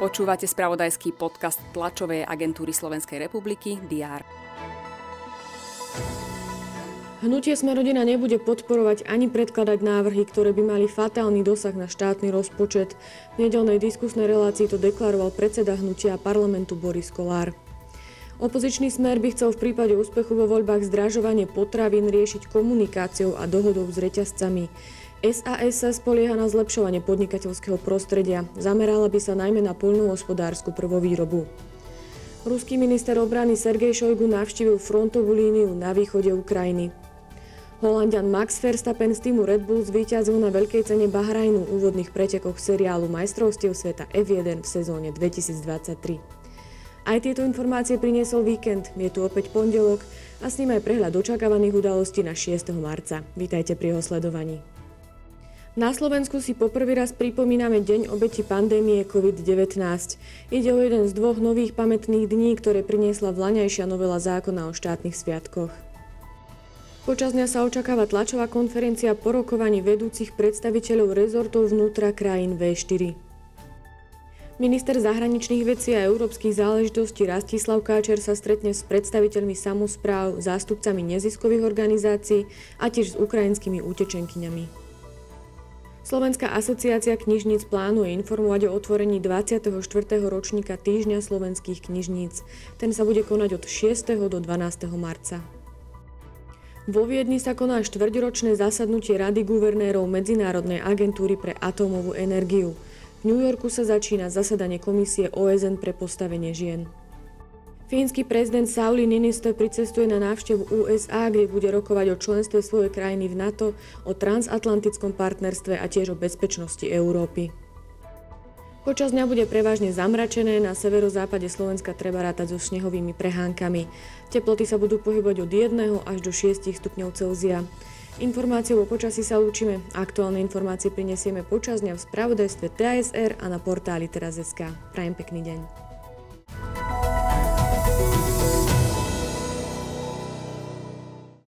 Počúvate spravodajský podcast tlačovej agentúry Slovenskej republiky DR. Hnutie Smerodina nebude podporovať ani predkladať návrhy, ktoré by mali fatálny dosah na štátny rozpočet. V nedelnej diskusnej relácii to deklaroval predseda hnutia parlamentu Boris Kolár. Opozičný smer by chcel v prípade úspechu vo voľbách zdražovanie potravín riešiť komunikáciou a dohodou s reťazcami. SAS sa spolieha na zlepšovanie podnikateľského prostredia. Zamerala by sa najmä na poľnohospodárskú prvovýrobu. Ruský minister obrany Sergej Šojgu navštívil frontovú líniu na východe Ukrajiny. Holandian Max Verstappen z týmu Red Bull zvíťazil na veľkej cene Bahrajnu úvodných pretekoch seriálu majstrovstiev sveta F1 v sezóne 2023. Aj tieto informácie priniesol víkend, je tu opäť pondelok a s ním aj prehľad očakávaných udalostí na 6. marca. Vítajte pri jeho sledovaní. Na Slovensku si poprvý raz pripomíname Deň obeti pandémie COVID-19. Ide o jeden z dvoch nových pamätných dní, ktoré priniesla vlaňajšia novela zákona o štátnych sviatkoch. Počas dňa sa očakáva tlačová konferencia po rokovaní vedúcich predstaviteľov rezortov vnútra krajín V4. Minister zahraničných vecí a európskych záležitostí Rastislav Káčer sa stretne s predstaviteľmi samozpráv, zástupcami neziskových organizácií a tiež s ukrajinskými utečenkyňami. Slovenská asociácia knižníc plánuje informovať o otvorení 24. ročníka Týždňa slovenských knižníc. Ten sa bude konať od 6. do 12. marca. Vo Viedni sa koná štvrťročné zasadnutie Rady guvernérov Medzinárodnej agentúry pre atómovú energiu. V New Yorku sa začína zasadanie komisie OSN pre postavenie žien. Fínsky prezident Sauli Niinistö pricestuje na návštevu USA, kde bude rokovať o členstve svojej krajiny v NATO, o transatlantickom partnerstve a tiež o bezpečnosti Európy. Počas dňa bude prevažne zamračené, na severozápade Slovenska treba rátať so snehovými prehánkami. Teploty sa budú pohybovať od 1 až do 6 stupňov Celzia. Informáciou o počasí sa lúčime. Aktuálne informácie prinesieme počas dňa v spravodajstve TASR a na portáli teraz.sk. Prajem pekný deň.